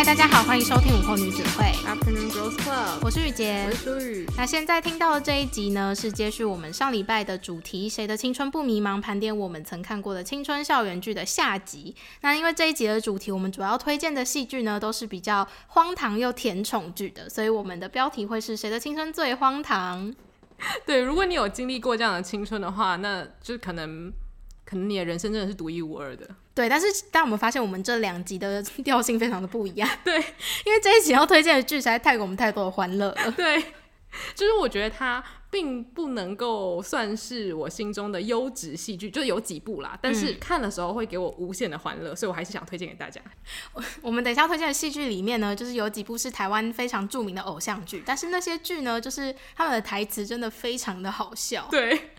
嗨，大家好，欢迎收听午后女子会 Afternoon Girls Club，我是雨洁，我是舒雨。那现在听到的这一集呢，是接续我们上礼拜的主题“谁的青春不迷茫”，盘点我们曾看过的青春校园剧的下集。那因为这一集的主题，我们主要推荐的戏剧呢，都是比较荒唐又甜宠剧的，所以我们的标题会是“谁的青春最荒唐”。对，如果你有经历过这样的青春的话，那就可能。可能你的人生真的是独一无二的，对。但是当我们发现我们这两集的调性非常的不一样，对，因为这一集要推荐的剧实在太给我们太多的欢乐了，对。就是我觉得它并不能够算是我心中的优质戏剧，就是有几部啦，但是看的时候会给我无限的欢乐，嗯，所以我还是想推荐给大家。我们等一下推荐的戏剧里面呢，就是有几部是台湾非常著名的偶像剧，但是那些剧呢，就是他们的台词真的非常的好笑，对。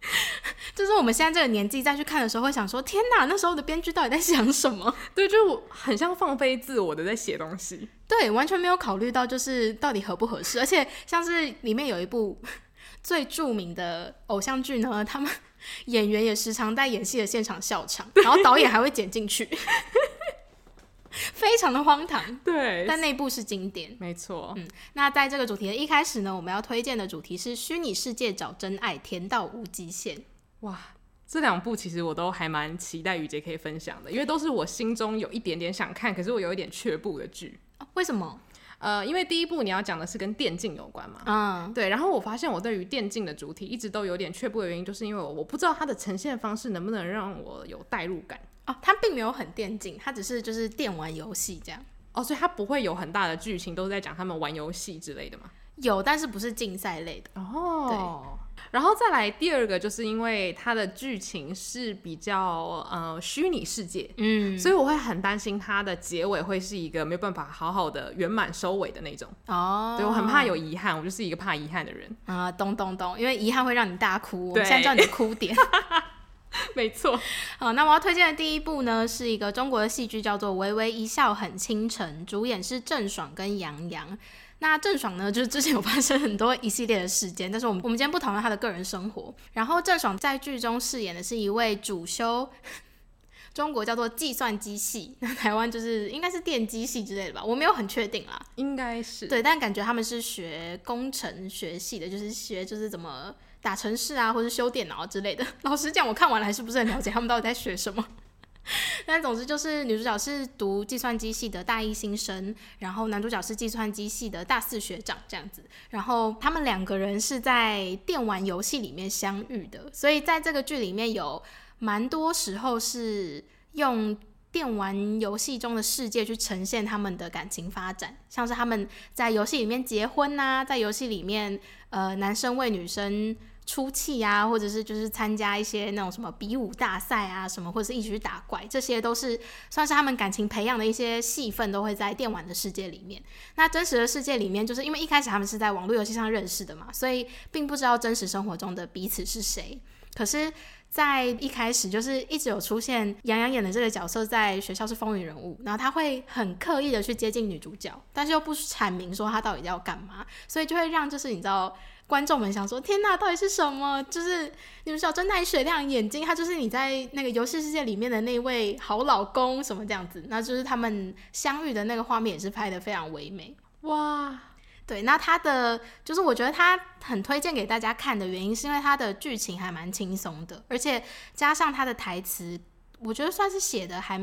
就是我们现在这个年纪再去看的时候，会想说：天哪，那时候的编剧到底在想什么？对，就是我很像放飞自我的在写东西，对，完全没有考虑到就是到底合不合适。而且像是里面有一部 最著名的偶像剧呢，他们演员也时常在演戏的现场笑场，然后导演还会剪进去。非常的荒唐，对，但那部是经典，没错。嗯，那在这个主题的一开始呢，我们要推荐的主题是虚拟世界找真爱，甜到无极限。哇，这两部其实我都还蛮期待雨杰可以分享的，因为都是我心中有一点点想看，可是我有一点却步的剧。哦，为什么？呃，因为第一部你要讲的是跟电竞有关嘛，嗯，对。然后我发现我对于电竞的主题一直都有点却步的原因，就是因为我我不知道它的呈现方式能不能让我有代入感。哦，它并没有很电竞，它只是就是电玩游戏这样。哦，所以它不会有很大的剧情，都是在讲他们玩游戏之类的吗？有，但是不是竞赛类的。哦，对。然后再来第二个，就是因为它的剧情是比较呃虚拟世界，嗯，所以我会很担心它的结尾会是一个没有办法好好的圆满收尾的那种。哦，对，我很怕有遗憾，我就是一个怕遗憾的人。啊，懂懂懂，因为遗憾会让你大哭。对，我现在叫你的哭点。没错，好，那我要推荐的第一部呢，是一个中国的戏剧，叫做《微微一笑很倾城》，主演是郑爽跟杨洋。那郑爽呢，就是之前有发生很多一系列的事件，但是我们我们今天不讨论她的个人生活。然后郑爽在剧中饰演的是一位主修 中国叫做计算机系，那台湾就是应该是电机系之类的吧，我没有很确定啦，应该是对，但感觉他们是学工程学系的，就是学就是怎么。打程式啊，或是修电脑之类的。老实讲，我看完了还是不是很了解他们到底在学什么。但总之就是女主角是读计算机系的大一新生，然后男主角是计算机系的大四学长这样子。然后他们两个人是在电玩游戏里面相遇的，所以在这个剧里面有蛮多时候是用电玩游戏中的世界去呈现他们的感情发展，像是他们在游戏里面结婚啊，在游戏里面呃男生为女生。出气啊，或者是就是参加一些那种什么比武大赛啊，什么或者是一起去打怪，这些都是算是他们感情培养的一些戏份，都会在电玩的世界里面。那真实的世界里面，就是因为一开始他们是在网络游戏上认识的嘛，所以并不知道真实生活中的彼此是谁。可是，在一开始就是一直有出现杨洋演的这个角色在学校是风云人物，然后他会很刻意的去接近女主角，但是又不阐明说他到底要干嘛，所以就会让就是你知道。观众们想说：“天哪，到底是什么？就是你们小侦探水亮眼睛，他就是你在那个游戏世界里面的那位好老公，什么这样子？那就是他们相遇的那个画面也是拍的非常唯美哇！对，那他的就是我觉得他很推荐给大家看的原因，是因为他的剧情还蛮轻松的，而且加上他的台词，我觉得算是写的还。”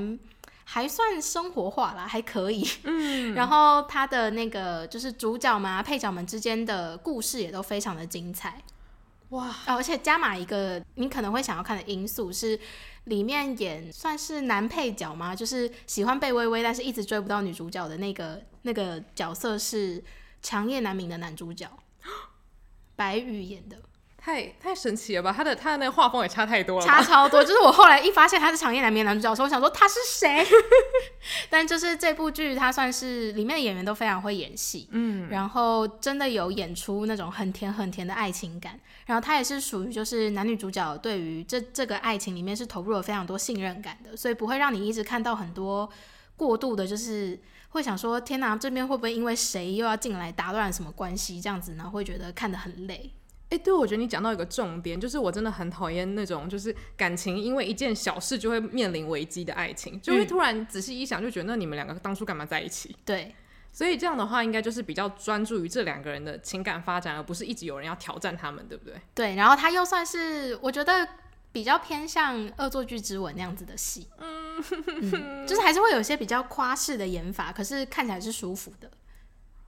还算生活化啦，还可以。嗯，然后他的那个就是主角嘛，配角们之间的故事也都非常的精彩。哇！哦，而且加码一个你可能会想要看的因素是，里面演算是男配角吗？就是喜欢贝微微，但是一直追不到女主角的那个那个角色是强夜难明的男主角，白宇演的。太太神奇了吧！他的他的那个画风也差太多了，差超多。就是我后来一发现他是长夜难眠男主角的时候，我想说他是谁？但就是这部剧，他算是里面的演员都非常会演戏，嗯，然后真的有演出那种很甜很甜的爱情感。然后他也是属于就是男女主角对于这这个爱情里面是投入了非常多信任感的，所以不会让你一直看到很多过度的，就是会想说天哪，这边会不会因为谁又要进来打乱什么关系这样子呢？会觉得看得很累。哎，对，我觉得你讲到一个重点，就是我真的很讨厌那种就是感情因为一件小事就会面临危机的爱情，就会突然仔细一想，就觉得那你们两个当初干嘛在一起？对，所以这样的话，应该就是比较专注于这两个人的情感发展，而不是一直有人要挑战他们，对不对？对，然后他又算是我觉得比较偏向《恶作剧之吻》那样子的戏，嗯，嗯，就是还是会有一些比较夸饰的演法，可是看起来是舒服的。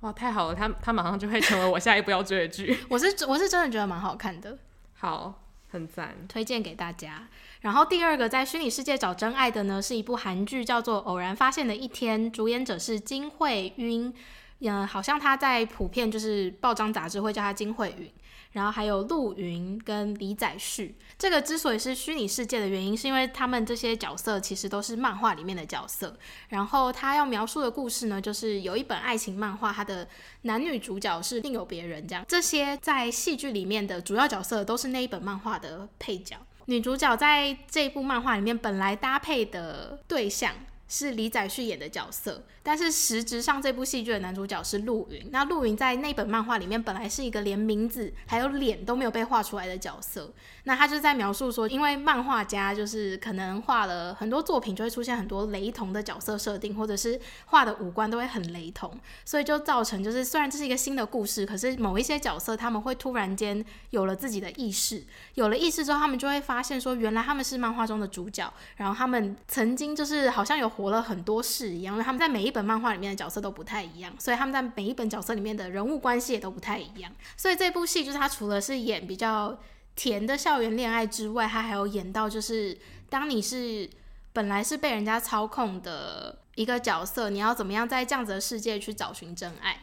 哇，太好了，他他马上就会成为我下一步要追的剧。我是我是真的觉得蛮好看的，好，很赞，推荐给大家。然后第二个在虚拟世界找真爱的呢，是一部韩剧，叫做《偶然发现的一天》，主演者是金惠云，嗯，好像他在普遍就是报章杂志会叫他金惠允。然后还有陆云跟李载旭，这个之所以是虚拟世界的原因，是因为他们这些角色其实都是漫画里面的角色。然后他要描述的故事呢，就是有一本爱情漫画，它的男女主角是另有别人，这样。这些在戏剧里面的主要角色都是那一本漫画的配角。女主角在这部漫画里面本来搭配的对象。是李宰旭演的角色，但是实质上这部戏剧的男主角是陆云。那陆云在那本漫画里面本来是一个连名字还有脸都没有被画出来的角色。那他就在描述说，因为漫画家就是可能画了很多作品，就会出现很多雷同的角色设定，或者是画的五官都会很雷同，所以就造成就是虽然这是一个新的故事，可是某一些角色他们会突然间有了自己的意识，有了意识之后，他们就会发现说，原来他们是漫画中的主角，然后他们曾经就是好像有。活了很多事一样，因为他们在每一本漫画里面的角色都不太一样，所以他们在每一本角色里面的人物关系也都不太一样。所以这部戏就是他除了是演比较甜的校园恋爱之外，他还有演到就是当你是本来是被人家操控的一个角色，你要怎么样在这样子的世界去找寻真爱。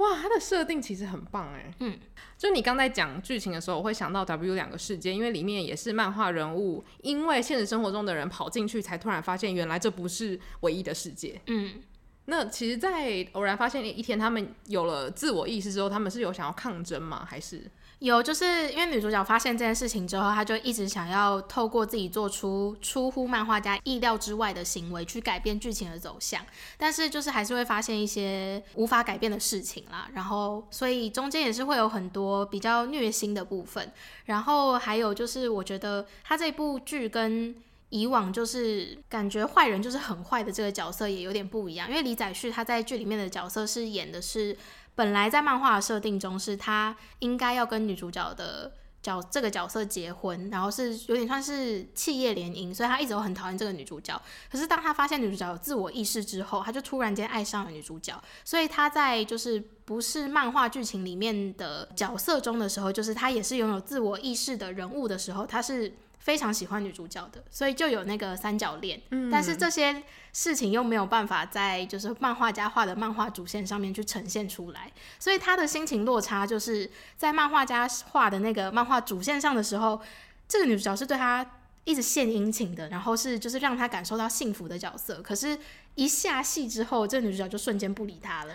哇，它的设定其实很棒哎，嗯，就你刚在讲剧情的时候，我会想到 W 两个世界，因为里面也是漫画人物，因为现实生活中的人跑进去，才突然发现原来这不是唯一的世界，嗯，那其实，在偶然发现一天，他们有了自我意识之后，他们是有想要抗争吗？还是？有，就是因为女主角发现这件事情之后，她就一直想要透过自己做出出乎漫画家意料之外的行为，去改变剧情的走向。但是就是还是会发现一些无法改变的事情啦。然后，所以中间也是会有很多比较虐心的部分。然后还有就是，我觉得他这部剧跟以往就是感觉坏人就是很坏的这个角色也有点不一样。因为李宰旭他在剧里面的角色是演的是。本来在漫画的设定中，是他应该要跟女主角的角这个角色结婚，然后是有点算是企业联姻，所以他一直都很讨厌这个女主角。可是当他发现女主角有自我意识之后，他就突然间爱上了女主角。所以他在就是不是漫画剧情里面的角色中的时候，就是他也是拥有自我意识的人物的时候，他是。非常喜欢女主角的，所以就有那个三角恋。嗯，但是这些事情又没有办法在就是漫画家画的漫画主线上面去呈现出来，所以他的心情落差就是在漫画家画的那个漫画主线上的时候，这个女主角是对他一直献殷勤的，然后是就是让他感受到幸福的角色。可是，一下戏之后，这个女主角就瞬间不理他了。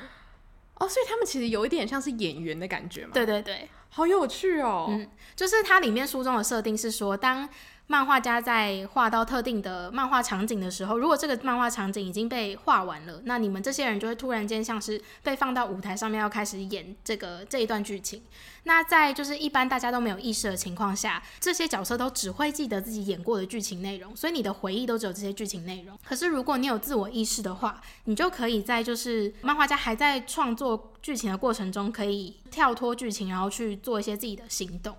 哦，所以他们其实有一点像是演员的感觉嘛？对对对。好有趣哦！嗯，就是它里面书中的设定是说，当漫画家在画到特定的漫画场景的时候，如果这个漫画场景已经被画完了，那你们这些人就会突然间像是被放到舞台上面，要开始演这个这一段剧情。那在就是一般大家都没有意识的情况下，这些角色都只会记得自己演过的剧情内容，所以你的回忆都只有这些剧情内容。可是如果你有自我意识的话，你就可以在就是漫画家还在创作剧情的过程中，可以跳脱剧情，然后去做一些自己的行动。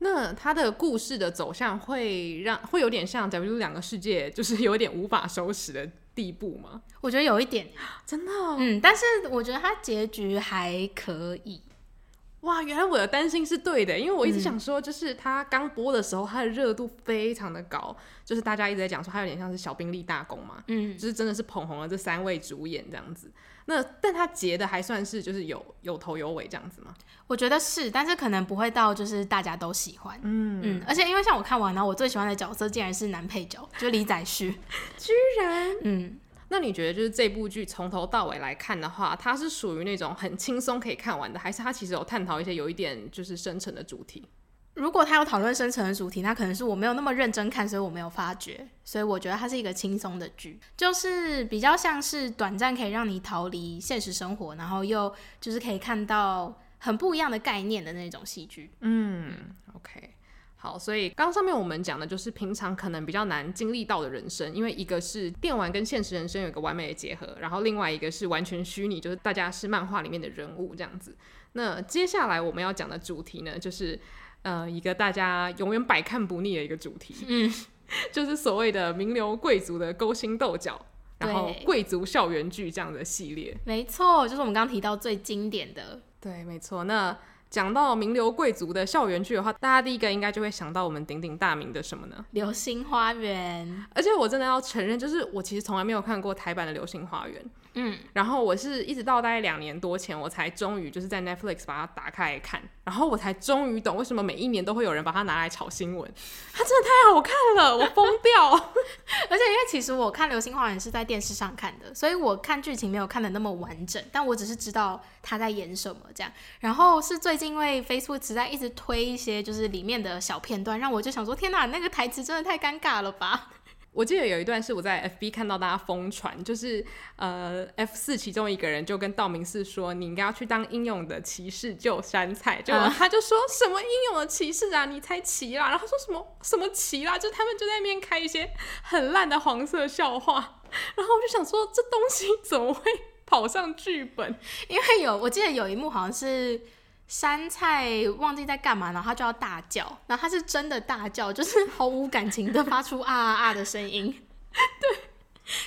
那他的故事的走向会让会有点像 W 两个世界，就是有点无法收拾的地步吗？我觉得有一点，真的哦。嗯，但是我觉得他结局还可以。哇，原来我的担心是对的，因为我一直想说，就是他刚播的时候，他的热度非常的高，就是大家一直在讲说他有点像是小兵立大功嘛，嗯，就是真的是捧红了这三位主演这样子。那但他结的还算是就是有有头有尾这样子吗？我觉得是，但是可能不会到就是大家都喜欢，嗯嗯，而且因为像我看完，呢我最喜欢的角色竟然是男配角，就李宰旭，居然，嗯。那你觉得就是这部剧从头到尾来看的话，它是属于那种很轻松可以看完的，还是它其实有探讨一些有一点就是深层的主题？如果他有讨论深层的主题，那可能是我没有那么认真看，所以我没有发觉。所以我觉得它是一个轻松的剧，就是比较像是短暂可以让你逃离现实生活，然后又就是可以看到很不一样的概念的那种戏剧。嗯，OK。好，所以刚上面我们讲的就是平常可能比较难经历到的人生，因为一个是电玩跟现实人生有一个完美的结合，然后另外一个是完全虚拟，就是大家是漫画里面的人物这样子。那接下来我们要讲的主题呢，就是呃一个大家永远百看不腻的一个主题，嗯，就是所谓的名流贵族的勾心斗角，然后贵族校园剧这样的系列。没错，就是我们刚刚提到最经典的。对，没错。那讲到名流贵族的校园剧的话，大家第一个应该就会想到我们鼎鼎大名的什么呢？流星花园。而且我真的要承认，就是我其实从来没有看过台版的流星花园。嗯，然后我是一直到大概两年多前，我才终于就是在 Netflix 把它打开来看，然后我才终于懂为什么每一年都会有人把它拿来炒新闻。它真的太好看了，我疯掉！而且因为其实我看《流星花园》是在电视上看的，所以我看剧情没有看的那么完整，但我只是知道他在演什么这样。然后是最近因为 Facebook 实在一直推一些就是里面的小片段，让我就想说：天哪，那个台词真的太尴尬了吧！我记得有一段是我在 FB 看到大家疯传，就是呃 F 四其中一个人就跟道明寺说，你应该要去当英勇的骑士救杉菜，就他就说什么英勇的骑士啊，你才骑啦，然后说什么什么骑啦，就他们就在那边开一些很烂的黄色笑话，然后我就想说这东西 怎么会跑上剧本？因为有我记得有一幕好像是。杉菜忘记在干嘛，然后他就要大叫，然后他是真的大叫，就是毫无感情的发出啊啊啊的声音。对，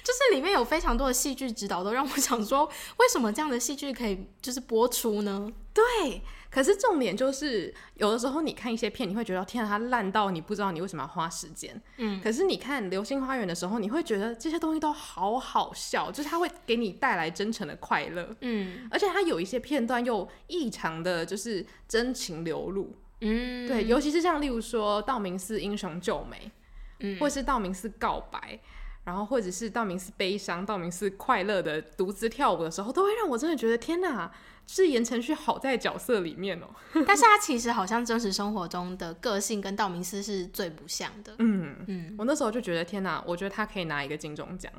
就是里面有非常多的戏剧指导，都让我想说，为什么这样的戏剧可以就是播出呢？对。可是重点就是，有的时候你看一些片，你会觉得天啊，它烂到你不知道你为什么要花时间。嗯。可是你看《流星花园》的时候，你会觉得这些东西都好好笑，就是它会给你带来真诚的快乐。嗯。而且它有一些片段又异常的，就是真情流露。嗯。对，尤其是像例如说道明寺英雄救美，嗯，或是道明寺告白，然后或者是道明寺悲伤、道明寺快乐的独自跳舞的时候，都会让我真的觉得天哪。是言承旭好在角色里面哦，但是他其实好像真实生活中的个性跟道明寺是最不像的。嗯嗯，我那时候就觉得天哪，我觉得他可以拿一个金钟奖。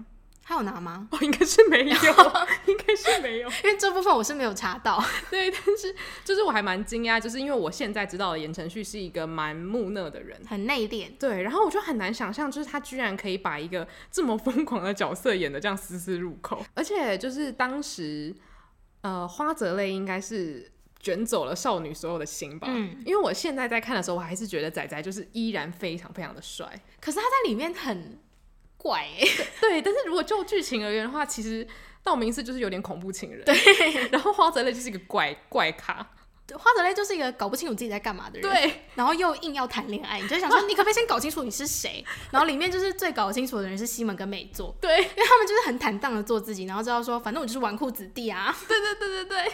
他有拿吗？哦，应该是没有，应该是没有，因为这部分我是没有查到。对，但是就是我还蛮惊讶，就是因为我现在知道的言承旭是一个蛮木讷的人，很内敛。对，然后我就很难想象，就是他居然可以把一个这么疯狂的角色演的这样丝丝入扣，而且就是当时。呃，花泽类应该是卷走了少女所有的心吧？嗯，因为我现在在看的时候，我还是觉得仔仔就是依然非常非常的帅。可是他在里面很怪对。但是如果就剧情而言的话，其实道明寺就是有点恐怖情人，对。然后花泽类就是一个怪怪咖。花泽类就是一个搞不清楚自己在干嘛的人，对，然后又硬要谈恋爱，你就想说，你可不可以先搞清楚你是谁？然后里面就是最搞清楚的人是西门跟美作，对，因为他们就是很坦荡的做自己，然后知道说，反正我就是纨绔子弟啊，对对对对对。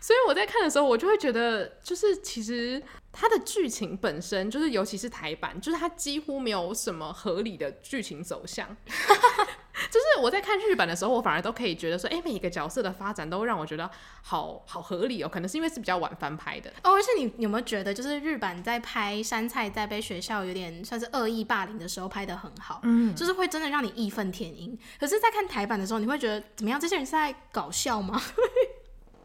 所以我在看的时候，我就会觉得，就是其实它的剧情本身，就是尤其是台版，就是它几乎没有什么合理的剧情走向。就是我在看日版的时候，我反而都可以觉得说，哎、欸，每一个角色的发展都让我觉得好好合理哦。可能是因为是比较晚翻拍的哦。而且你有没有觉得，就是日版在拍杉菜在被学校有点算是恶意霸凌的时候拍的很好，嗯，就是会真的让你义愤填膺。可是，在看台版的时候，你会觉得怎么样？这些人是在搞笑吗？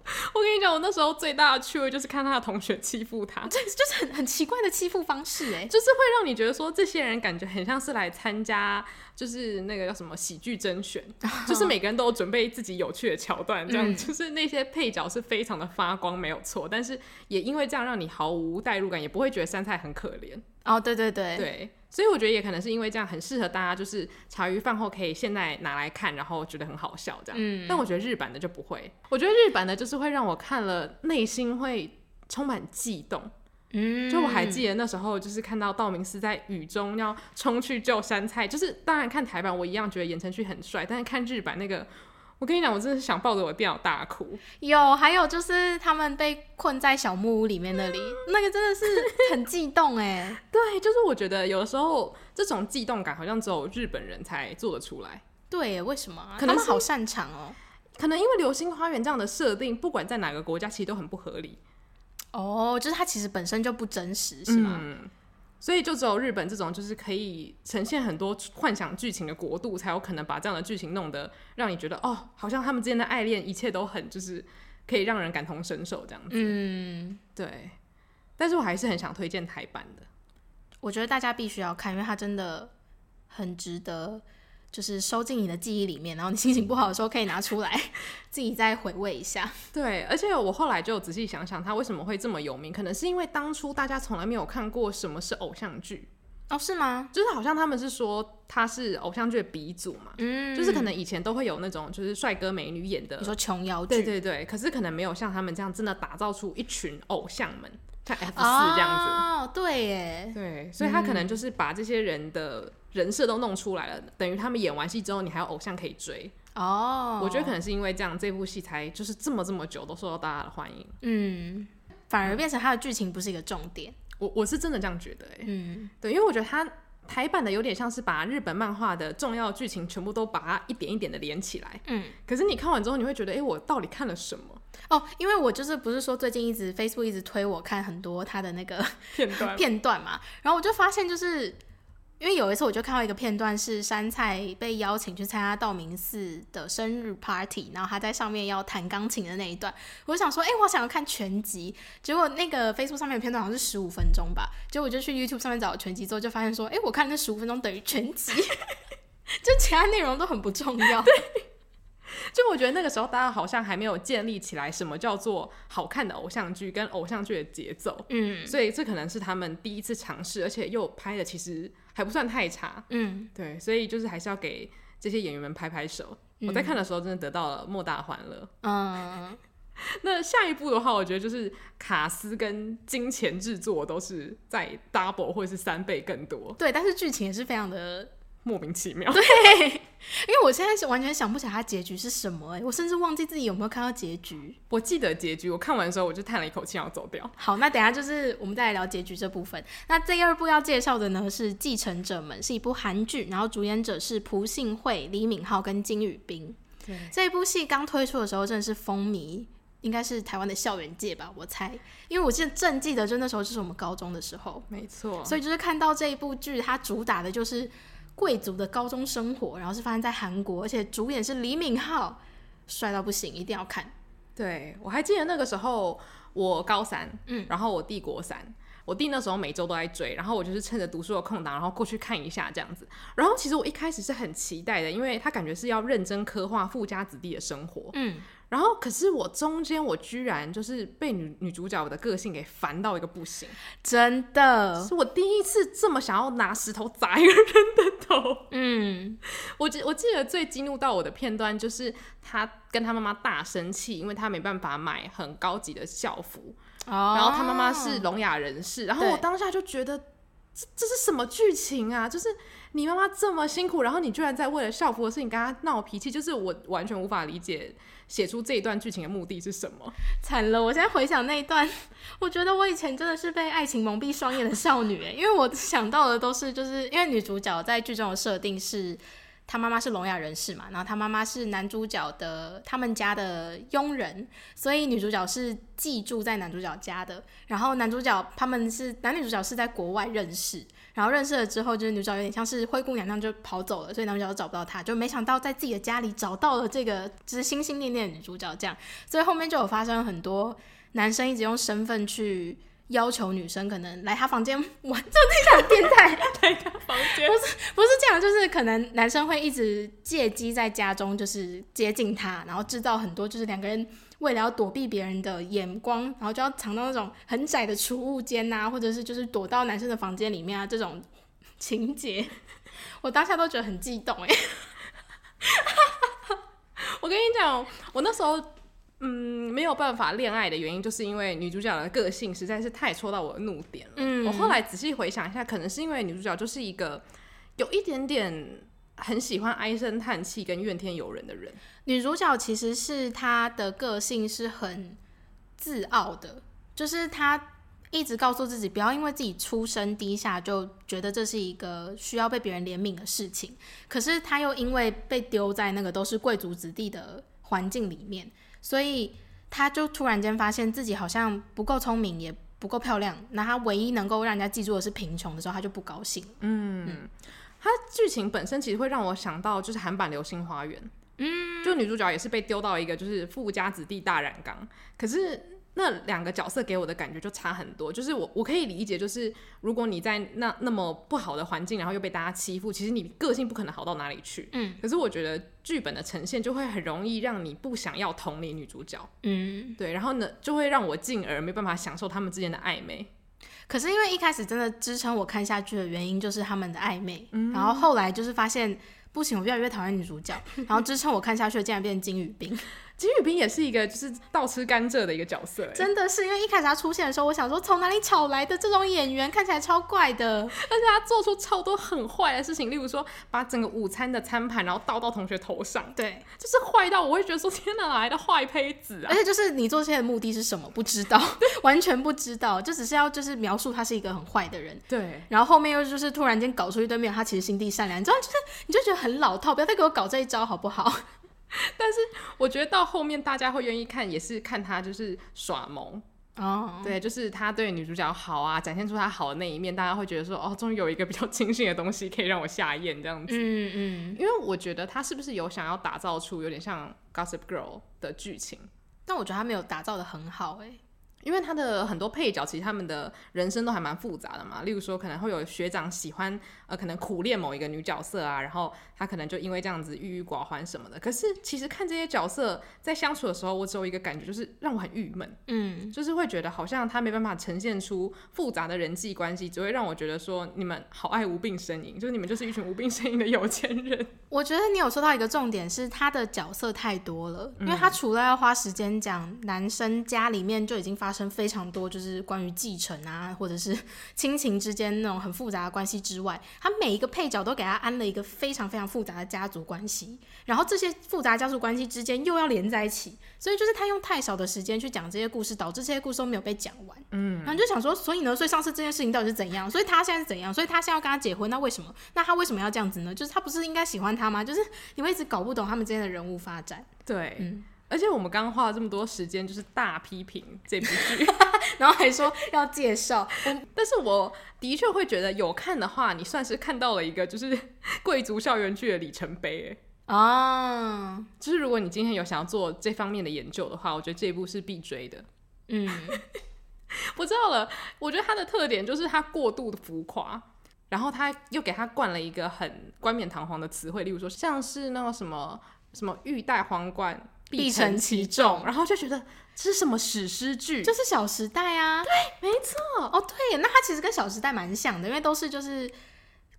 我跟你讲，我那时候最大的趣味就是看他的同学欺负他，对，就是很很奇怪的欺负方式，哎，就是会让你觉得说，这些人感觉很像是来参加，就是那个叫什么喜剧甄选，就是每个人都有准备自己有趣的桥段，这样，嗯，就是那些配角是非常的发光，没有错，但是也因为这样让你毫无代入感，也不会觉得杉菜很可怜。哦，对对对对。所以我觉得也可能是因为这样很适合大家，就是茶余饭后可以现在拿来看，然后觉得很好笑这样。嗯。但我觉得日版的就不会，我觉得日版的就是会让我看了内心会充满悸动。嗯。就我还记得那时候，就是看到道明寺在雨中要冲去救杉菜，就是当然看台版我一样觉得言承旭很帅，但是看日版那个。我跟你讲，我真的是想抱着我电脑大哭。有，还有就是他们被困在小木屋里面那里，那个真的是 很悸动哎。对，就是我觉得有的时候这种悸动感好像只有日本人才做得出来。对，为什么啊？可能好擅长哦。可能因为《流星花园》这样的设定，不管在哪个国家，其实都很不合理。哦，就是它其实本身就不真实，是吗？嗯。所以就只有日本这种就是可以呈现很多幻想剧情的国度，才有可能把这样的剧情弄得让你觉得哦，好像他们之间的爱恋一切都很就是可以让人感同身受这样子。嗯，对。但是我还是很想推荐台版的，我觉得大家必须要看，因为它真的很值得，就是收进你的记忆里面，然后你心情不好的时候可以拿出来自己再回味一下。对，而且我后来就仔细想想，他为什么会这么有名，可能是因为当初大家从来没有看过什么是偶像剧。哦，是吗？就是好像他们是说他是偶像剧的鼻祖嘛，嗯，就是可能以前都会有那种就是帅哥美女演的，你说琼瑶剧，对对对，可是可能没有像他们这样真的打造出一群偶像们。像 F 四这样子，哦，对耶，对，所以他可能就是把这些人的人设都弄出来了，嗯、等于他们演完戏之后，你还有偶像可以追。哦，我觉得可能是因为这样，这部戏才就是这么这么久都受到大家的欢迎。嗯，反而变成它的剧情不是一个重点。我我是真的这样觉得，哎，嗯，对，因为我觉得它台版的有点像是把日本漫画的重要剧情全部都把它一点一点的连起来。嗯，可是你看完之后，你会觉得，哎，我到底看了什么？哦，因为我就是不是说最近一直 Facebook 一直推我看很多他的那个片段 片段嘛，然后我就发现就是因为有一次我就看到一个片段是杉菜被邀请去参加道明寺的生日 party，然后他在上面要弹钢琴的那一段，我想说，哎、欸，我想要看全集，结果那个 Facebook 上面的片段好像是十五分钟吧，结果我就去 YouTube 上面找全集之后，就发现说，哎、欸，我看那十五分钟等于全集，就其他内容都很不重要。对 就我觉得那个时候，大家好像还没有建立起来什么叫做好看的偶像剧跟偶像剧的节奏，嗯，所以这可能是他们第一次尝试，而且又拍的其实还不算太差，嗯，对，所以就是还是要给这些演员们拍拍手。嗯、我在看的时候真的得到了莫大欢乐，嗯，那下一部的话，我觉得就是卡斯跟金钱制作都是在 double 或者是三倍更多，对，但是剧情也是非常的。莫名其妙，对，因为我现在是完全想不起来它结局是什么，哎，我甚至忘记自己有没有看到结局。我记得结局，我看完的时候我就叹了一口气，要走掉。好，那等下就是我们再来聊结局这部分。那第二部要介绍的呢是《继承者们》，是一部韩剧，然后主演者是朴信惠、李敏镐跟金宇彬。对，这一部戏刚推出的时候真的是风靡，应该是台湾的校园界吧，我猜，因为我记得正记得就那时候就是我们高中的时候，没错。所以就是看到这一部剧，它主打的就是。贵族的高中生活，然后是发生在韩国，而且主演是李敏镐，帅到不行，一定要看。对，我还记得那个时候，我高三，嗯，然后我弟国三，我弟那时候每周都在追，然后我就是趁着读书的空档，然后过去看一下这样子。然后其实我一开始是很期待的，因为他感觉是要认真刻画富家子弟的生活，嗯。然后，可是我中间我居然就是被女女主角的个性给烦到一个不行，真的，是我第一次这么想要拿石头砸一个人的头。嗯，我记我记得最激怒到我的片段就是他跟他妈妈大生气，因为他没办法买很高级的校服，哦、然后他妈妈是聋哑人士，然后我当下就觉得这这是什么剧情啊？就是你妈妈这么辛苦，然后你居然在为了校服的事情跟他闹脾气，就是我完全无法理解。写出这一段剧情的目的是什么？惨了！我现在回想那一段，我觉得我以前真的是被爱情蒙蔽双眼的少女诶，因为我想到的都是，就是因为女主角在剧中的设定是，她妈妈是聋哑人士嘛，然后她妈妈是男主角的他们家的佣人，所以女主角是寄住在男主角家的，然后男主角他们是男女主角是在国外认识。然后认识了之后，就是女主角有点像是灰姑娘那样就跑走了，所以男主角都找不到她，就没想到在自己的家里找到了这个就是心心念念的女主角，这样，所以后面就有发生很多男生一直用身份去要求女生可能来他房间玩，就那种变态来他房间，不是不是这样，就是可能男生会一直借机在家中就是接近她，然后制造很多就是两个人。为了要躲避别人的眼光，然后就要藏到那种很窄的储物间呐，或者是就是躲到男生的房间里面啊，这种情节，我当下都觉得很激动哎。我跟你讲，我那时候嗯没有办法恋爱的原因，就是因为女主角的个性实在是太戳到我的怒点了。嗯，我后来仔细回想一下，可能是因为女主角就是一个有一点点。很喜欢唉声叹气跟怨天尤人的人。女主角其实是她的个性是很自傲的，就是她一直告诉自己不要因为自己出身低下就觉得这是一个需要被别人怜悯的事情。可是她又因为被丢在那个都是贵族子弟的环境里面，所以她就突然间发现自己好像不够聪明，也不够漂亮。那她唯一能够让人家记住的是贫穷的时候，她就不高兴。嗯。嗯它剧情本身其实会让我想到，就是韩版《流星花园》嗯，就女主角也是被丢到一个就是富家子弟大染缸，可是。那两个角色给我的感觉就差很多，就是我我可以理解，就是如果你在那那么不好的环境，然后又被大家欺负，其实你个性不可能好到哪里去。嗯，可是我觉得剧本的呈现就会很容易让你不想要同理女主角。嗯，对，然后呢，就会让我进而没办法享受他们之间的暧昧。可是因为一开始真的支撑我看下去的原因就是他们的暧昧，嗯，然后后来就是发现不行，我越来越讨厌女主角，然后支撑我看下去的竟然变成金宇彬。金宇彬也是一个就是倒吃甘蔗的一个角色，真的是因为一开始他出现的时候，我想说从哪里找来的这种演员，看起来超怪的，而且他做出超多很坏的事情，例如说把整个午餐的餐盘然后倒到同学头上，对，就是坏到我会觉得说天哪，哪来的坏胚子啊！而且就是你做这些的目的是什么？不知道，完全不知道，就只是要就是描述他是一个很坏的人，对，然后后面又就是突然间搞出一堆没有他其实心地善良，你知道就是你就觉得很老套，不要再给我搞这一招好不好？但是我觉得到后面大家会愿意看，也是看他就是耍萌哦，oh. 对，就是他对女主角好啊，展现出他好的那一面，大家会觉得说哦，终于有一个比较清醒的东西可以让我下咽这样子。嗯嗯，因为我觉得他是不是有想要打造出有点像 Gossip Girl 的剧情？但我觉得他没有打造的很好哎。因为他的很多配角，其实他们的人生都还蛮复杂的嘛。例如说，可能会有学长喜欢呃，可能苦恋某一个女角色啊，然后他可能就因为这样子郁郁寡欢什么的。可是其实看这些角色在相处的时候，我只有一个感觉，就是让我很郁闷。嗯，就是会觉得好像他没办法呈现出复杂的人际关系，只会让我觉得说你们好爱无病呻吟，就是你们就是一群无病呻吟的有钱人。我觉得你有说到一个重点，是他的角色太多了，因为他除了要花时间讲男生家里面就已经发生非常多，就是关于继承啊，或者是 亲情之间那种很复杂的关系之外，他每一个配角都给他安了一个非常非常复杂的家族关系，然后这些复杂家族关系之间又要连在一起，所以就是他用太少的时间去讲这些故事，导致这些故事都没有被讲完。嗯，然后就想说，所以呢，所以上次这件事情到底是怎样？所以他现在是怎样？所以他现在要跟他结婚，那为什么？那他为什么要这样子呢？就是他不是应该喜欢他吗？就是你会一直搞不懂他们之间的人物发展。对，嗯。而且我们刚刚花了这么多时间，就是大批评这部剧，然后还说要介绍。但是我的确会觉得，有看的话，你算是看到了一个就是贵族校园剧的里程碑。啊，就是如果你今天有想要做这方面的研究的话，我觉得这一部是必追的。嗯，我知道了。我觉得它的特点就是它过度的浮夸，然后他又给他灌了一个很冠冕堂皇的词汇，例如说像是那个什么什么玉戴皇冠。必承其重，然后就觉得这是什么史诗剧？就是《小时代》啊，对，没错。哦，对，那它其实跟《小时代》蛮像的，因为都是就是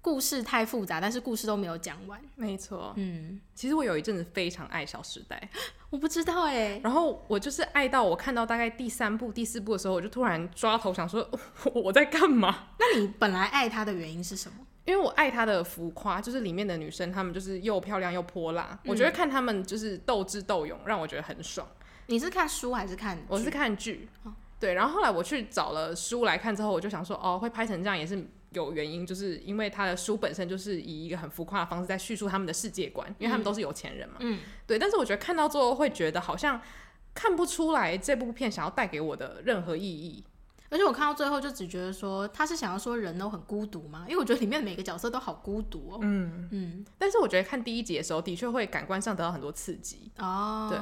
故事太复杂，但是故事都没有讲完。没错，嗯，其实我有一阵子非常爱《小时代》，我不知道哎。然后我就是爱到我看到大概第三部、第四部的时候，我就突然抓头想说，我在干嘛？那你本来爱它的原因是什么？因为我爱她的浮夸，就是里面的女生，她们就是又漂亮又泼辣。嗯、我觉得看她们就是斗智斗勇，让我觉得很爽。你是看书还是看？我是看剧。哦、对，然后后来我去找了书来看之后，我就想说，哦，会拍成这样也是有原因，就是因为他的书本身就是以一个很浮夸的方式在叙述他们的世界观，因为他们都是有钱人嘛。嗯。对，但是我觉得看到最后会觉得好像看不出来这部片想要带给我的任何意义。而且我看到最后就只觉得说他是想要说人都很孤独吗，因为我觉得里面每个角色都好孤独哦。嗯嗯。但是我觉得看第一集的时候，的确会感官上得到很多刺激哦。对，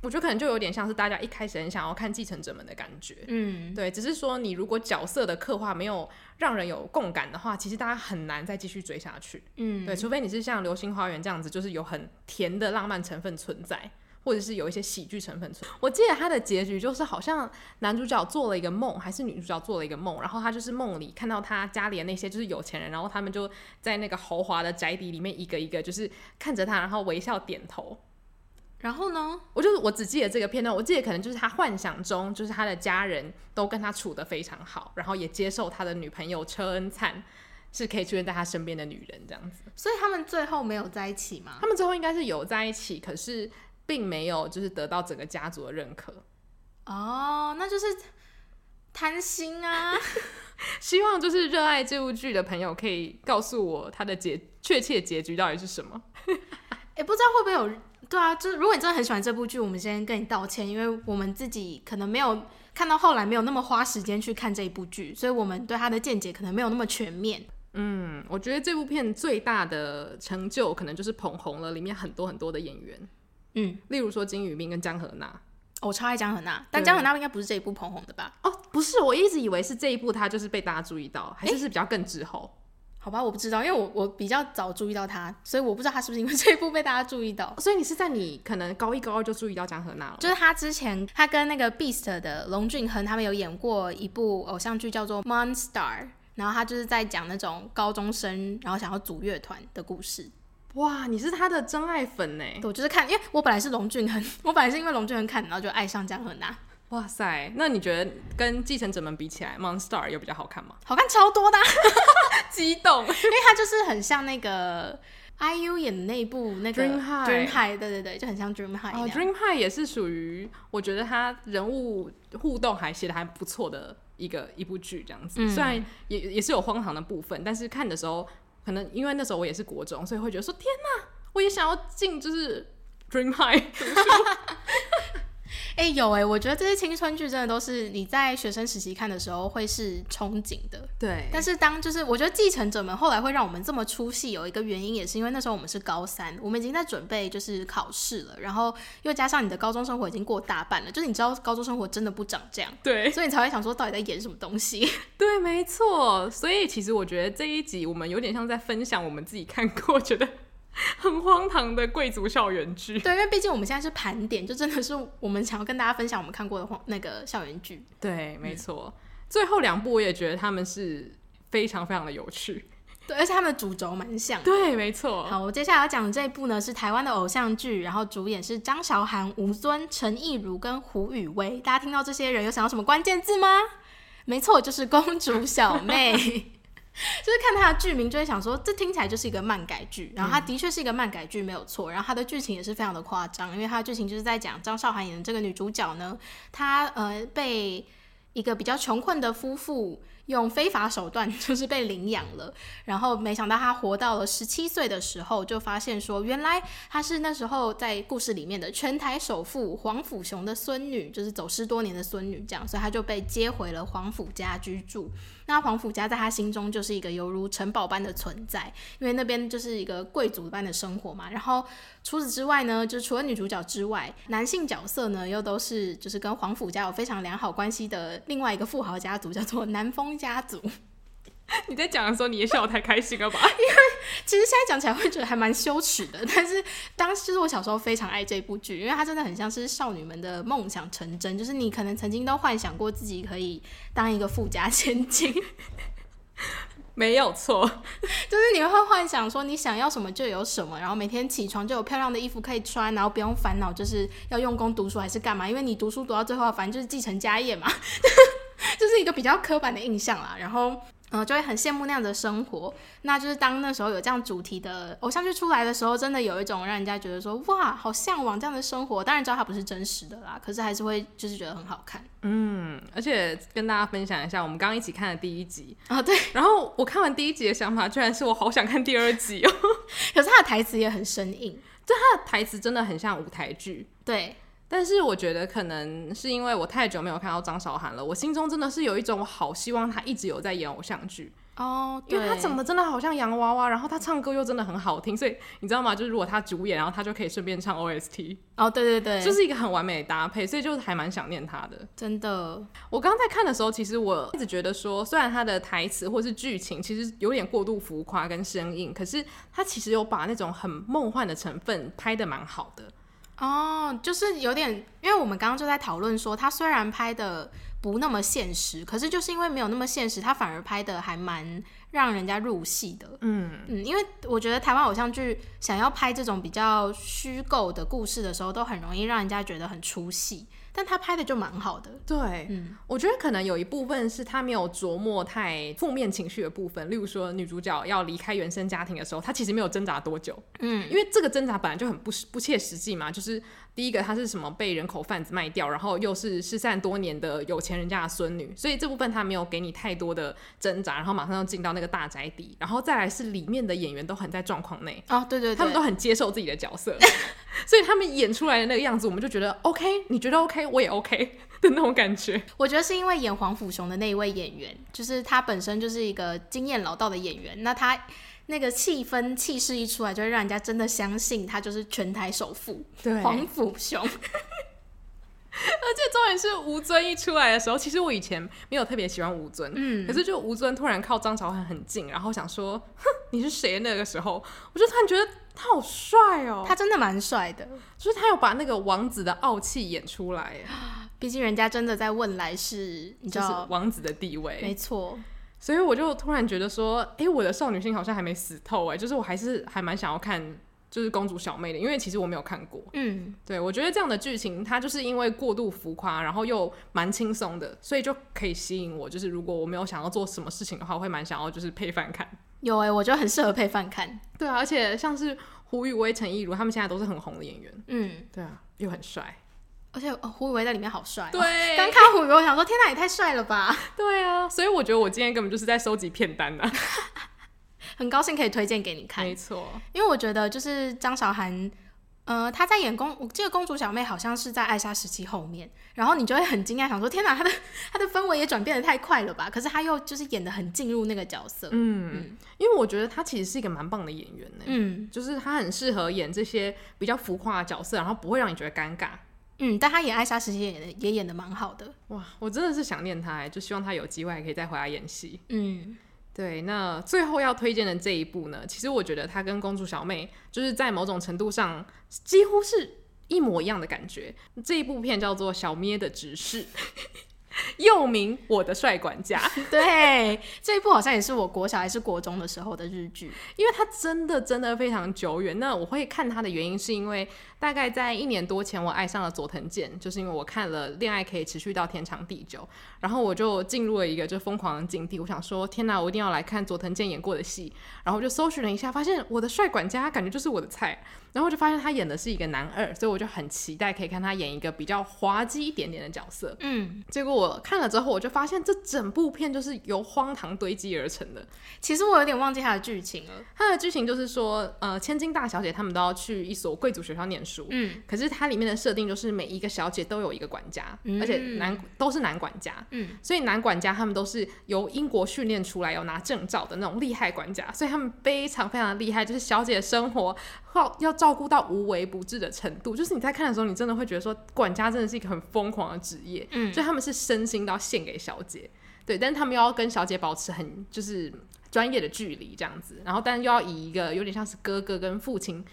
我觉得可能就有点像是大家一开始很想要看继承者们的感觉。嗯，对，只是说你如果角色的刻画没有让人有共感的话，其实大家很难再继续追下去。嗯，对，除非你是像《流星花园》这样子，就是有很甜的浪漫成分存在。或者是有一些喜剧成分存。我记得他的结局就是好像男主角做了一个梦，还是女主角做了一个梦，然后他就是梦里看到他家里的那些就是有钱人，然后他们就在那个豪华的宅邸里面一个一个就是看着他，然后微笑点头。然后呢，我就是我只记得这个片段，我记得可能就是他幻想中就是他的家人都跟他处得非常好，然后也接受他的女朋友车恩灿是可以出现在他身边的女人这样子。所以他们最后没有在一起吗？他们最后应该是有在一起，可是。并没有，就是得到整个家族的认可。哦，那就是贪心啊！希望就是热爱这部剧的朋友可以告诉我他的结确切结局到底是什么。也、欸，不知道会不会有？对啊，就是如果你真的很喜欢这部剧，我们先跟你道歉，因为我们自己可能没有看到后来，没有那么花时间去看这一部剧，所以我们对他的见解可能没有那么全面。嗯，我觉得这部片最大的成就可能就是捧红了里面很多很多的演员。嗯，例如说金宇彬跟江河娜。我超爱江河娜，但江河娜应该不是这一部捧红的吧？哦，不是，我一直以为是这一部，他就是被大家注意到，还是是比较更滞后、欸？好吧，我不知道，因为我我比较早注意到他，所以我不知道他是不是因为这一部被大家注意到。所以你是在你可能高一高二就注意到江河娜了？就是他之前他跟那个 Beast 的龙俊亨他们有演过一部偶像剧叫做《Monster》，然后他就是在讲那种高中生然后想要组乐团的故事。哇，你是他的真爱粉呢？我就是看，因为我本来是龙俊亨，我本来是因为龙俊亨看，然后就爱上姜河娜。哇塞，那你觉得跟继承者们比起来，Monster 有比较好看吗？好看超多的，激动，因为他就是很像那个 IU 演的那部那个 Dream High, Dream High，对对对，就很像 Dream High。哦，Dream High 也是属于我觉得他人物互动还写的还不错的一个一部剧，这样子，嗯、虽然也也是有荒唐的部分，但是看的时候。可能因为那时候我也是国中，所以会觉得说天哪，我也想要进就是 Dream High。哎、欸，有哎、欸，我觉得这些青春剧真的都是你在学生时期看的时候会是憧憬的。对。但是当就是我觉得继承者们后来会让我们这么出戏，有一个原因也是因为那时候我们是高三，我们已经在准备就是考试了，然后又加上你的高中生活已经过大半了，就是你知道高中生活真的不长这样。对。所以你才会想说到底在演什么东西？对，没错。所以其实我觉得这一集我们有点像在分享我们自己看过觉得。很荒唐的贵族校园剧，对，因为毕竟我们现在是盘点，就真的是我们想要跟大家分享我们看过的荒那个校园剧。对，没错。嗯、最后两部我也觉得他们是非常非常的有趣，对，而且他们的主轴蛮像。对，没错。好，我接下来要讲的这一部呢是台湾的偶像剧，然后主演是张韶涵、吴尊、陈亦儒跟胡宇威。大家听到这些人有想到什么关键字吗？没错，就是公主小妹。就是看他的剧名，就会想说，这听起来就是一个漫改剧。然后他的确是一个漫改剧，没有错。然后他的剧情也是非常的夸张，因为他的剧情就是在讲张韶涵演的这个女主角呢，她呃被一个比较穷困的夫妇。用非法手段 就是被领养了，然后没想到她活到了十七岁的时候，就发现说，原来她是那时候在故事里面的全台首富黄甫雄的孙女，就是走失多年的孙女，这样，所以她就被接回了黄甫家居住。那皇甫家在他心中就是一个犹如城堡般的存在，因为那边就是一个贵族般的生活嘛。然后除此之外呢，就除了女主角之外，男性角色呢又都是就是跟皇甫家有非常良好关系的另外一个富豪家族，叫做南风。家族，你在讲的时候你也笑得太开心了吧？因为其实现在讲起来会觉得还蛮羞耻的，但是当时就是我小时候非常爱这部剧，因为它真的很像是少女们的梦想成真，就是你可能曾经都幻想过自己可以当一个富家千金，没有错，就是你会幻想说你想要什么就有什么，然后每天起床就有漂亮的衣服可以穿，然后不用烦恼就是要用功读书还是干嘛，因为你读书读到最后反正就是继承家业嘛。就是一个比较刻板的印象啦，然后，嗯、呃，就会很羡慕那样的生活。那就是当那时候有这样主题的偶像剧出来的时候，真的有一种让人家觉得说，哇，好向往这样的生活。当然知道它不是真实的啦，可是还是会就是觉得很好看。嗯，而且跟大家分享一下，我们刚刚一起看的第一集啊，对。然后我看完第一集的想法，居然是我好想看第二集哦。可是他的台词也很生硬，就他的台词真的很像舞台剧，对。但是我觉得可能是因为我太久没有看到张韶涵了，我心中真的是有一种我好希望她一直有在演偶像剧哦，因为她长得真的好像洋娃娃，然后她唱歌又真的很好听，所以你知道吗？就是如果她主演，然后她就可以顺便唱 OST 哦，对对对，就是一个很完美的搭配，所以就是还蛮想念她的。真的，我刚刚在看的时候，其实我一直觉得说，虽然她的台词或是剧情其实有点过度浮夸跟生硬，可是她其实有把那种很梦幻的成分拍的蛮好的。哦，就是有点，因为我们刚刚就在讨论说，他虽然拍的不那么现实，可是就是因为没有那么现实，他反而拍的还蛮让人家入戏的。嗯嗯，因为我觉得台湾偶像剧想要拍这种比较虚构的故事的时候，都很容易让人家觉得很出戏。但他拍的就蛮好的，对，嗯，我觉得可能有一部分是他没有琢磨太负面情绪的部分，例如说女主角要离开原生家庭的时候，她其实没有挣扎多久，嗯，因为这个挣扎本来就很不不切实际嘛，就是第一个他是什么被人口贩子卖掉，然后又是失散多年的有钱人家的孙女，所以这部分他没有给你太多的挣扎，然后马上就进到那个大宅邸，然后再来是里面的演员都很在状况内，哦，对对对，他们都很接受自己的角色。所以他们演出来的那个样子，我们就觉得 OK，你觉得 OK，我也 OK 的那种感觉。我觉得是因为演黄甫雄的那一位演员，就是他本身就是一个经验老道的演员，那他那个气氛气势一出来，就会让人家真的相信他就是全台首富，对，黄甫雄。而且重点是吴尊一出来的时候，其实我以前没有特别喜欢吴尊，嗯，可是就吴尊突然靠张韶涵很近，然后想说，哼，你是谁？那个时候，我就突然觉得他好帅哦，他真的蛮帅的，就是他有把那个王子的傲气演出来，毕竟人家真的在问来世，你知道就是王子的地位，没错，所以我就突然觉得说，哎、欸，我的少女心好像还没死透哎，就是我还是还蛮想要看。就是公主小妹的，因为其实我没有看过。嗯，对，我觉得这样的剧情，它就是因为过度浮夸，然后又蛮轻松的，所以就可以吸引我。就是如果我没有想要做什么事情的话，我会蛮想要就是配饭看。有哎、欸，我觉得很适合配饭看。对啊，而且像是胡宇威、陈亦儒他们现在都是很红的演员。嗯，对啊，又很帅，而且、哦、胡宇威在里面好帅。对，刚看胡宇威，我想说天哪，也太帅了吧。对啊，所以我觉得我今天根本就是在收集片单呢。很高兴可以推荐给你看，没错，因为我觉得就是张韶涵，呃，她在演公，我记得公主小妹好像是在艾莎时期后面，然后你就会很惊讶，想说天哪，她的她的氛围也转变的太快了吧？可是她又就是演的很进入那个角色，嗯，嗯，因为我觉得她其实是一个蛮棒的演员呢，嗯，就是她很适合演这些比较浮夸的角色，然后不会让你觉得尴尬，嗯，但她演艾莎时期也也演的蛮好的，哇，我真的是想念她，就希望她有机会还可以再回来演戏，嗯。对，那最后要推荐的这一部呢，其实我觉得它跟《公主小妹》就是在某种程度上几乎是一模一样的感觉。这一部片叫做《小咩的指示》。又名《我的帅管家 》，对，这一部好像也是我国小还是国中的时候的日剧，因为它真的真的非常久远。那我会看它的原因是因为大概在一年多前，我爱上了佐藤健，就是因为我看了《恋爱可以持续到天长地久》，然后我就进入了一个就疯狂的境地。我想说，天哪，我一定要来看佐藤健演过的戏。然后我就搜寻了一下，发现《我的帅管家》感觉就是我的菜。然后我就发现他演的是一个男二，所以我就很期待可以看他演一个比较滑稽一点点的角色。嗯，结果我看了之后，我就发现这整部片就是由荒唐堆积而成的。其实我有点忘记他的剧情了。他的剧情就是说，呃，千金大小姐他们都要去一所贵族学校念书。嗯，可是它里面的设定就是每一个小姐都有一个管家，嗯、而且男都是男管家。嗯，所以男管家他们都是由英国训练出来有拿证照的那种厉害管家，所以他们非常非常的厉害，就是小姐的生活要要。照顾到无微不至的程度，就是你在看的时候，你真的会觉得说，管家真的是一个很疯狂的职业，嗯，所以他们是身心都要献给小姐，对，但是他们又要跟小姐保持很就是专业的距离这样子，然后但又要以一个有点像是哥哥跟父亲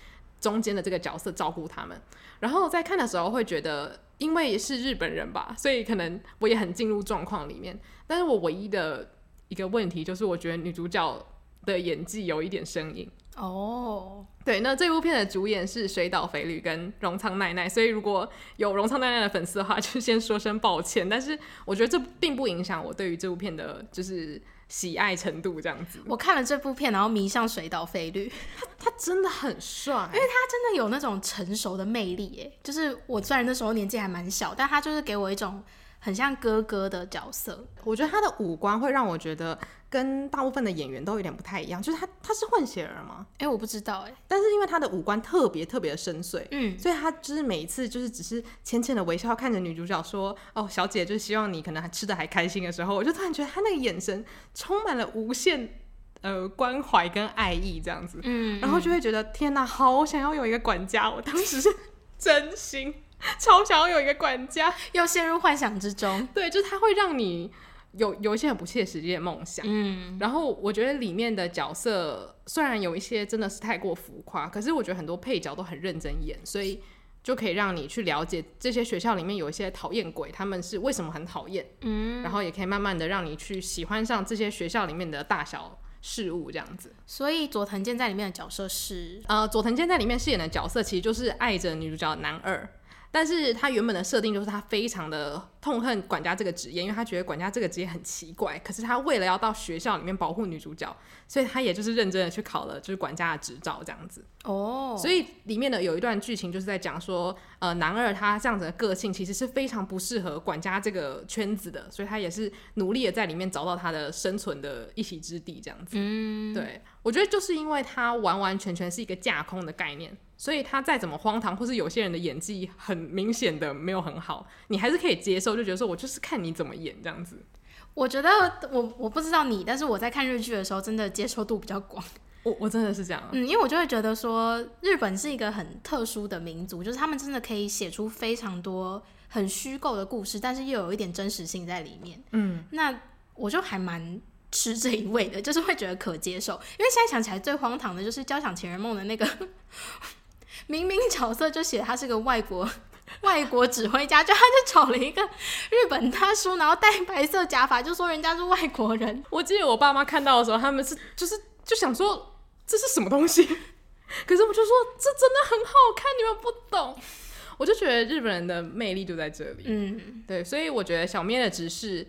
中间的这个角色照顾他们，然后在看的时候会觉得，因为是日本人吧，所以可能我也很进入状况里面，但是我唯一的一个问题就是，我觉得女主角的演技有一点生硬。哦，oh. 对，那这部片的主演是水岛肥吕跟荣仓奈奈，所以如果有荣仓奈奈的粉丝的话，就先说声抱歉。但是我觉得这并不影响我对于这部片的就是喜爱程度，这样子。我看了这部片，然后迷上水岛飞律，他他真的很帅，因为他真的有那种成熟的魅力，哎，就是我虽然那时候年纪还蛮小，但他就是给我一种。很像哥哥的角色，我觉得他的五官会让我觉得跟大部分的演员都有点不太一样。就是他他是混血儿吗？哎、欸，我不知道哎、欸。但是因为他的五官特别特别的深邃，嗯，所以他就是每一次就是只是浅浅的微笑看着女主角说：“哦，小姐，就是希望你可能还吃的还开心的时候，我就突然觉得他那个眼神充满了无限呃关怀跟爱意这样子，嗯，然后就会觉得天哪，好想要有一个管家。我当时是真心。超想要有一个管家，又陷入幻想之中。对，就是他会让你有有一些很不切实际的梦想。嗯，然后我觉得里面的角色虽然有一些真的是太过浮夸，可是我觉得很多配角都很认真演，所以就可以让你去了解这些学校里面有一些讨厌鬼，他们是为什么很讨厌。嗯，然后也可以慢慢的让你去喜欢上这些学校里面的大小事物，这样子。所以佐藤健在里面的角色是，呃，佐藤健在里面饰演的角色其实就是爱着女主角男二。但是他原本的设定就是他非常的痛恨管家这个职业，因为他觉得管家这个职业很奇怪。可是他为了要到学校里面保护女主角，所以他也就是认真的去考了就是管家的执照这样子。哦，所以里面的有一段剧情就是在讲说，呃，男二他这样子的个性其实是非常不适合管家这个圈子的，所以他也是努力的在里面找到他的生存的一席之地这样子。嗯，对，我觉得就是因为他完完全全是一个架空的概念。所以他再怎么荒唐，或是有些人的演技很明显的没有很好，你还是可以接受，就觉得说我就是看你怎么演这样子。我觉得我我不知道你，但是我在看日剧的时候，真的接受度比较广。我我真的是这样，嗯，因为我就会觉得说，日本是一个很特殊的民族，就是他们真的可以写出非常多很虚构的故事，但是又有一点真实性在里面。嗯，那我就还蛮吃这一味的，就是会觉得可接受。因为现在想起来最荒唐的就是《交响情人梦》的那个，明明角色就写他是个外国。外国指挥家，就他就找了一个日本大叔，然后戴白色假发，就说人家是外国人。我记得我爸妈看到的时候，他们是就是就想说这是什么东西，可是我就说这真的很好看，你们不懂。我就觉得日本人的魅力就在这里，嗯，对，所以我觉得小咩的直视。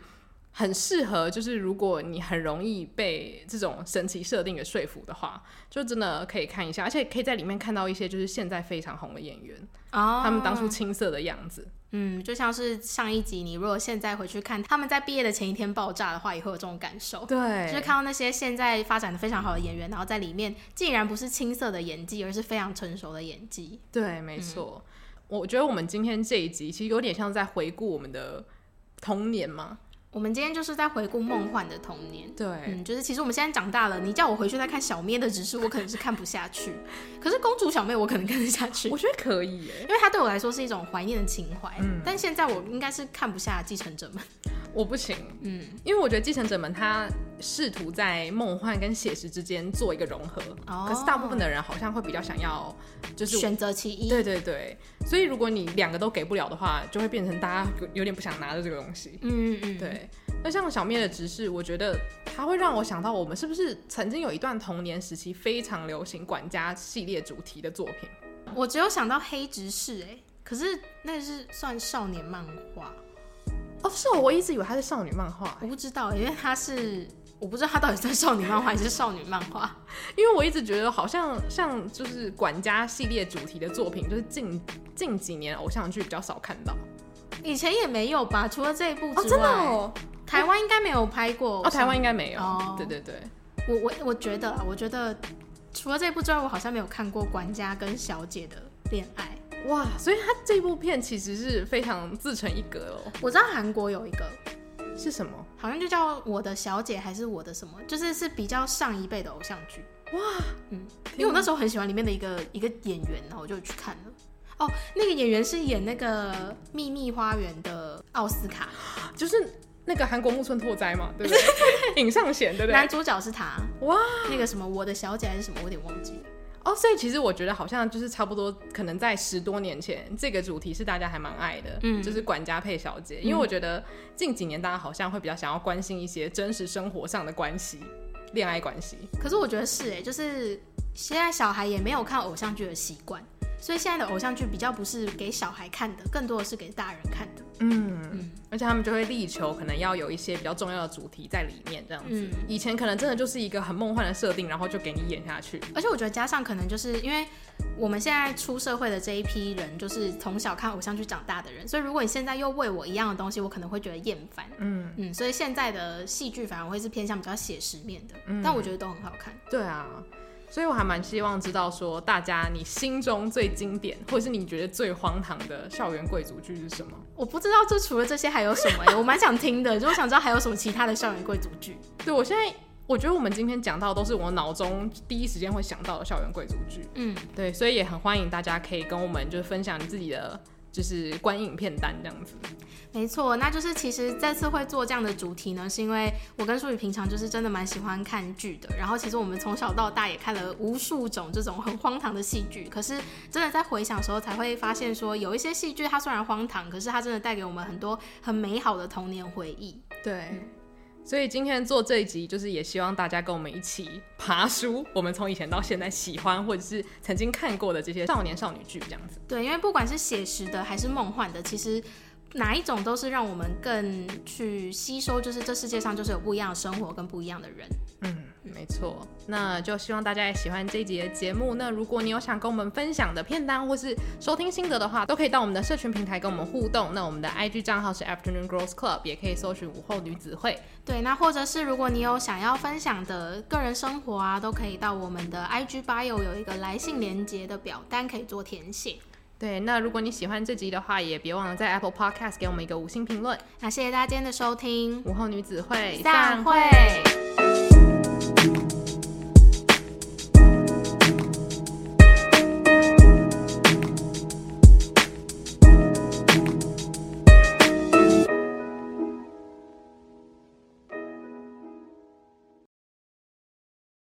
很适合，就是如果你很容易被这种神奇设定给说服的话，就真的可以看一下，而且可以在里面看到一些就是现在非常红的演员，oh, 他们当初青涩的样子。嗯，就像是上一集，你如果现在回去看他们在毕业的前一天爆炸的话，也会有这种感受。对，就是看到那些现在发展的非常好的演员，然后在里面竟然不是青涩的演技，而是非常成熟的演技。对，没错。嗯，我觉得我们今天这一集其实有点像在回顾我们的童年嘛。我们今天就是在回顾梦幻的童年，对，嗯，就是其实我们现在长大了，你叫我回去再看小咩的指示，我可能是看不下去，可是公主小妹我可能看得下去，我觉得可以耶，因为它对我来说是一种怀念的情怀，嗯，但现在我应该是看不下继承者们，我不行，嗯，因为我觉得继承者们他试图在梦幻跟写实之间做一个融合，哦，可是大部分的人好像会比较想要就是选择其一，对对对，所以如果你两个都给不了的话，就会变成大家有点不想拿着这个东西，嗯嗯嗯，对。那像小咩的直视，我觉得它会让我想到，我们是不是曾经有一段童年时期非常流行管家系列主题的作品？我只有想到黑执事，哎，可是那是算少年漫画。哦？是哦，我一直以为它是少女漫画，我不知道，因为它是我不知道它到底算少女漫画还是少女漫画，因为我一直觉得好像像就是管家系列主题的作品，就是近近几年偶像剧比较少看到，以前也没有吧？除了这一部之外，哦，真的哦。台湾应该没有拍过哦，台湾应该没有。哦，对对对，我我我觉得，我觉得除了这一部之外，我好像没有看过管家跟小姐的恋爱。哇，所以他这部片其实是非常自成一格哦。我知道韩国有一个是什么，好像就叫我的小姐还是我的什么，就是是比较上一辈的偶像剧。哇，嗯，因为我那时候很喜欢里面的一个一个演员，然后我就去看了。哦，那个演员是演那个秘密花园的奥斯卡，就是。那个韩国木村拓哉嘛，对不对？尹尚贤，对不对？男主角是他，哇，那个什么我的小姐还是什么，我有点忘记了。哦，所以其实我觉得好像就是差不多，可能在十多年前，这个主题是大家还蛮爱的，嗯，就是管家配小姐。因为我觉得近几年大家好像会比较想要关心一些真实生活上的关系，恋爱关系。可是我觉得是哎，就是现在小孩也没有看偶像剧的习惯。所以现在的偶像剧比较不是给小孩看的，更多的是给大人看的。嗯嗯，而且他们就会力求可能要有一些比较重要的主题在里面，这样子。嗯，以前可能真的就是一个很梦幻的设定，然后就给你演下去。而且我觉得加上可能就是因为我们现在出社会的这一批人，就是从小看偶像剧长大的人，所以如果你现在又喂我一样的东西，我可能会觉得厌烦。嗯嗯，所以现在的戏剧反而会是偏向比较写实面的，嗯，但我觉得都很好看。对啊。所以，我还蛮希望知道说，大家你心中最经典，或者是你觉得最荒唐的校园贵族剧是什么？我不知道，这除了这些还有什么、欸？我蛮想听的，就我想知道还有什么其他的校园贵族剧。对，我现在我觉得我们今天讲到都是我脑中第一时间会想到的校园贵族剧。嗯，对，所以也很欢迎大家可以跟我们就是分享你自己的就是观影片单这样子。没错，那就是其实这次会做这样的主题呢，是因为我跟淑宇平常就是真的蛮喜欢看剧的。然后其实我们从小到大也看了无数种这种很荒唐的戏剧，可是真的在回想的时候才会发现说，有一些戏剧它虽然荒唐，可是它真的带给我们很多很美好的童年回忆。对，所以今天做这一集，就是也希望大家跟我们一起爬书，我们从以前到现在喜欢或者是曾经看过的这些少年少女剧这样子。对，因为不管是写实的还是梦幻的，其实。哪一种都是让我们更去吸收，就是这世界上就是有不一样的生活跟不一样的人。嗯。没错，那就希望大家也喜欢这一集的节目。那如果你有想跟我们分享的片单或是收听心得的话，都可以到我们的社群平台跟我们互动。那我们的 IG 账号是 Afternoon Girls Club，也可以搜寻午后女子会。对，那或者是如果你有想要分享的个人生活啊，都可以到我们的 IG bio 有一个来信连接的表单可以做填写。对那如果你喜欢这集的话也别忘了在 apple podcast 给我们一个五星评论。那谢谢大家今天的收听。午后女子会散会。